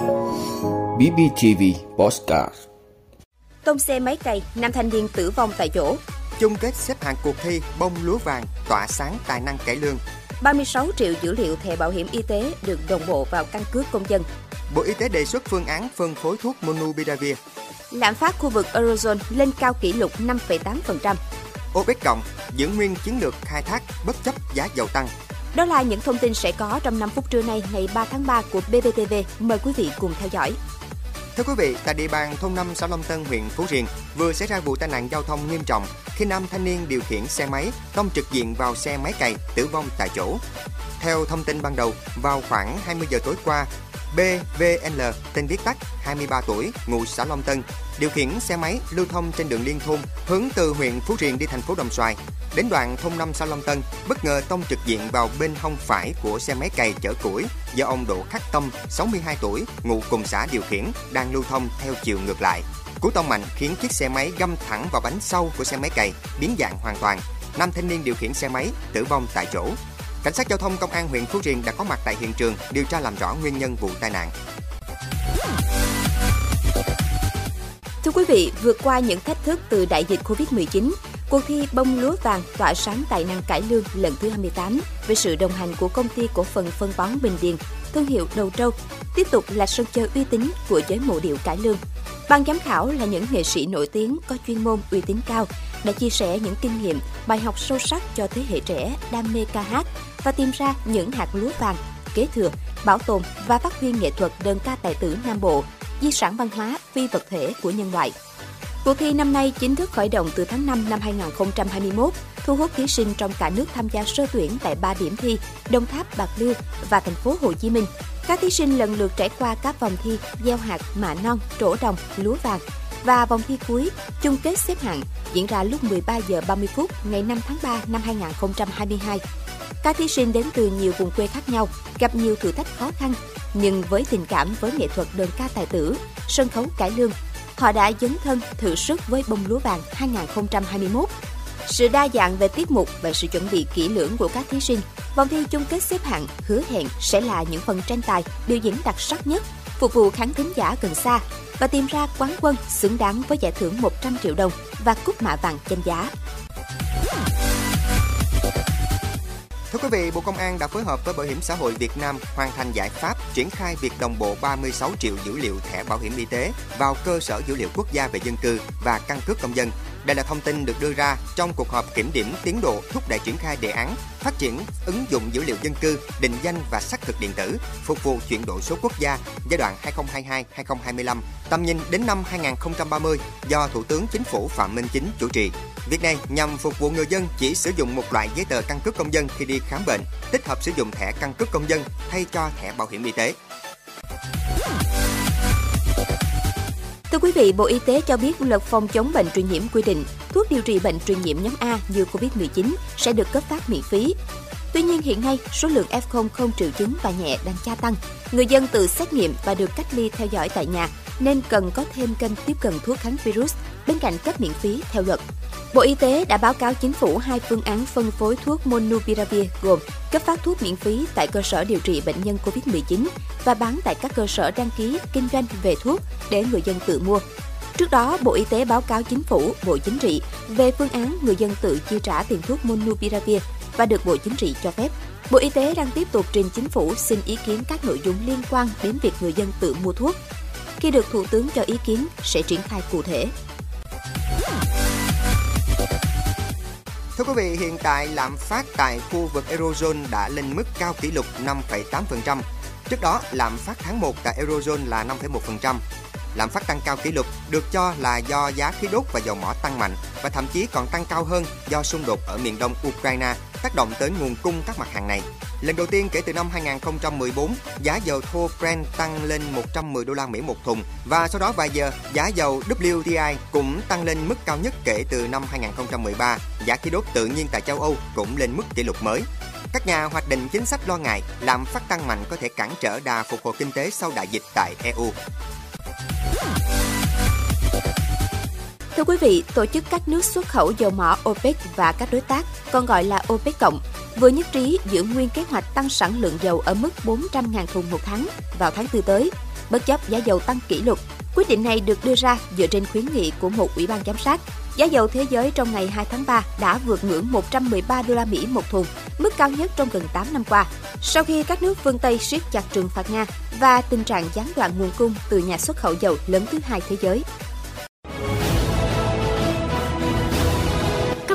BBTV Postcard Tông xe máy cày, nam thanh niên tử vong tại chỗ. Chung kết xếp hạng cuộc thi bông lúa vàng tỏa sáng tài năng cải lương. 36 triệu dữ liệu thẻ bảo hiểm y tế được đồng bộ vào căn cước công dân. Bộ Y tế đề xuất phương án phân phối thuốc Monupiravir. Lạm phát khu vực Eurozone lên cao kỷ lục 5,8%. OPEC cộng giữ nguyên chiến lược khai thác bất chấp giá dầu tăng. Đó là những thông tin sẽ có trong 5 phút trưa nay ngày 3 tháng 3 của BBTV. Mời quý vị cùng theo dõi. Thưa quý vị, tại địa bàn thôn 5 xã Long Tân, huyện Phú Riềng vừa xảy ra vụ tai nạn giao thông nghiêm trọng khi nam thanh niên điều khiển xe máy tông trực diện vào xe máy cày tử vong tại chỗ. Theo thông tin ban đầu, vào khoảng 20 giờ tối qua, BVL, tên viết tắt, 23 tuổi, ngụ xã Long Tân, điều khiển xe máy lưu thông trên đường liên thôn hướng từ huyện Phú Riềng đi thành phố Đồng Xoài. Đến đoạn thôn 5 xã Long Tân, bất ngờ tông trực diện vào bên hông phải của xe máy cày chở củi do ông Đỗ Khắc Tâm, 62 tuổi, ngụ cùng xã điều khiển, đang lưu thông theo chiều ngược lại. Cú tông mạnh khiến chiếc xe máy găm thẳng vào bánh sau của xe máy cày, biến dạng hoàn toàn. Nam thanh niên điều khiển xe máy tử vong tại chỗ. Cảnh sát giao thông công an huyện Phú Riềng đã có mặt tại hiện trường điều tra làm rõ nguyên nhân vụ tai nạn. Thưa quý vị, vượt qua những thách thức từ đại dịch Covid-19, cuộc thi bông lúa vàng tỏa sáng tài năng cải lương lần thứ 28 với sự đồng hành của công ty cổ phần phân bón Bình Điền, thương hiệu Đầu Trâu, tiếp tục là sân chơi uy tín của giới mộ điệu cải lương. Ban giám khảo là những nghệ sĩ nổi tiếng có chuyên môn uy tín cao, đã chia sẻ những kinh nghiệm, bài học sâu sắc cho thế hệ trẻ đam mê ca hát và tìm ra những hạt lúa vàng, kế thừa, bảo tồn và phát huy nghệ thuật đơn ca tài tử Nam Bộ, di sản văn hóa phi vật thể của nhân loại. Cuộc thi năm nay chính thức khởi động từ tháng 5 năm 2021, thu hút thí sinh trong cả nước tham gia sơ tuyển tại 3 điểm thi: Đồng Tháp, Bạc Liêu và thành phố Hồ Chí Minh. Các thí sinh lần lượt trải qua các vòng thi gieo hạt, mạ non, trổ đồng, lúa vàng và vòng thi cuối chung kết xếp hạng diễn ra lúc 13 giờ 30 phút ngày 5 tháng 3 năm 2022. Các thí sinh đến từ nhiều vùng quê khác nhau, gặp nhiều thử thách khó khăn, nhưng với tình cảm với nghệ thuật đơn ca tài tử, sân khấu cải lương, họ đã dấn thân thử sức với bông lúa vàng 2021. Sự đa dạng về tiết mục và sự chuẩn bị kỹ lưỡng của các thí sinh, vòng thi chung kết xếp hạng hứa hẹn sẽ là những phần tranh tài biểu diễn đặc sắc nhất, phục vụ khán thính giả gần xa và tìm ra quán quân xứng đáng với giải thưởng 100 triệu đồng và cúp mạ vàng danh giá. Thưa quý vị, Bộ Công an đã phối hợp với Bảo hiểm xã hội Việt Nam hoàn thành giải pháp triển khai việc đồng bộ 36 triệu dữ liệu thẻ bảo hiểm y tế vào cơ sở dữ liệu quốc gia về dân cư và căn cước công dân. Đây là thông tin được đưa ra trong cuộc họp kiểm điểm tiến độ thúc đẩy triển khai đề án phát triển ứng dụng dữ liệu dân cư, định danh và xác thực điện tử, phục vụ chuyển đổi số quốc gia giai đoạn 2022-2025, tầm nhìn đến năm 2030 do Thủ tướng Chính phủ Phạm Minh Chính chủ trì. Việc này nhằm phục vụ người dân chỉ sử dụng một loại giấy tờ căn cước công dân khi đi khám bệnh, tích hợp sử dụng thẻ căn cước công dân thay cho thẻ bảo hiểm y tế. Thưa quý vị, Bộ Y tế cho biết luật phòng chống bệnh truyền nhiễm quy định thuốc điều trị bệnh truyền nhiễm nhóm A như COVID-19 sẽ được cấp phát miễn phí. Tuy nhiên hiện nay, số lượng F0 không triệu chứng và nhẹ đang gia tăng. Người dân tự xét nghiệm và được cách ly theo dõi tại nhà nên cần có thêm kênh tiếp cận thuốc kháng virus bên cạnh cấp miễn phí theo luật. Bộ Y tế đã báo cáo chính phủ hai phương án phân phối thuốc Monupiravir gồm cấp phát thuốc miễn phí tại cơ sở điều trị bệnh nhân COVID-19 và bán tại các cơ sở đăng ký kinh doanh về thuốc để người dân tự mua. Trước đó, Bộ Y tế báo cáo chính phủ, Bộ Chính trị về phương án người dân tự chi trả tiền thuốc Monupiravir và được Bộ Chính trị cho phép. Bộ Y tế đang tiếp tục trình chính phủ xin ý kiến các nội dung liên quan đến việc người dân tự mua thuốc. Khi được Thủ tướng cho ý kiến, sẽ triển khai cụ thể. Thưa quý vị, hiện tại lạm phát tại khu vực Eurozone đã lên mức cao kỷ lục 5,8%. Trước đó, lạm phát tháng 1 tại Eurozone là 5,1%. Lạm phát tăng cao kỷ lục được cho là do giá khí đốt và dầu mỏ tăng mạnh và thậm chí còn tăng cao hơn do xung đột ở miền đông Ukraine tác động tới nguồn cung các mặt hàng này. Lần đầu tiên kể từ năm 2014, giá dầu thô Brent tăng lên 110 đô la Mỹ một thùng và sau đó vài giờ, giá dầu WTI cũng tăng lên mức cao nhất kể từ năm 2013. Giá khí đốt tự nhiên tại châu Âu cũng lên mức kỷ lục mới. Các nhà hoạch định chính sách lo ngại làm phát tăng mạnh có thể cản trở đà phục hồi kinh tế sau đại dịch tại EU. Thưa quý vị, tổ chức các nước xuất khẩu dầu mỏ OPEC và các đối tác, còn gọi là OPEC cộng, vừa nhất trí giữ nguyên kế hoạch tăng sản lượng dầu ở mức 400.000 thùng một tháng vào tháng 4 tới. bất chấp giá dầu tăng kỷ lục. Quyết định này được đưa ra dựa trên khuyến nghị của một ủy ban giám sát. Giá dầu thế giới trong ngày 2 tháng 3 đã vượt ngưỡng 113 đô la Mỹ một thùng, mức cao nhất trong gần 8 năm qua, sau khi các nước phương Tây siết chặt trừng phạt Nga và tình trạng gián đoạn nguồn cung từ nhà xuất khẩu dầu lớn thứ hai thế giới.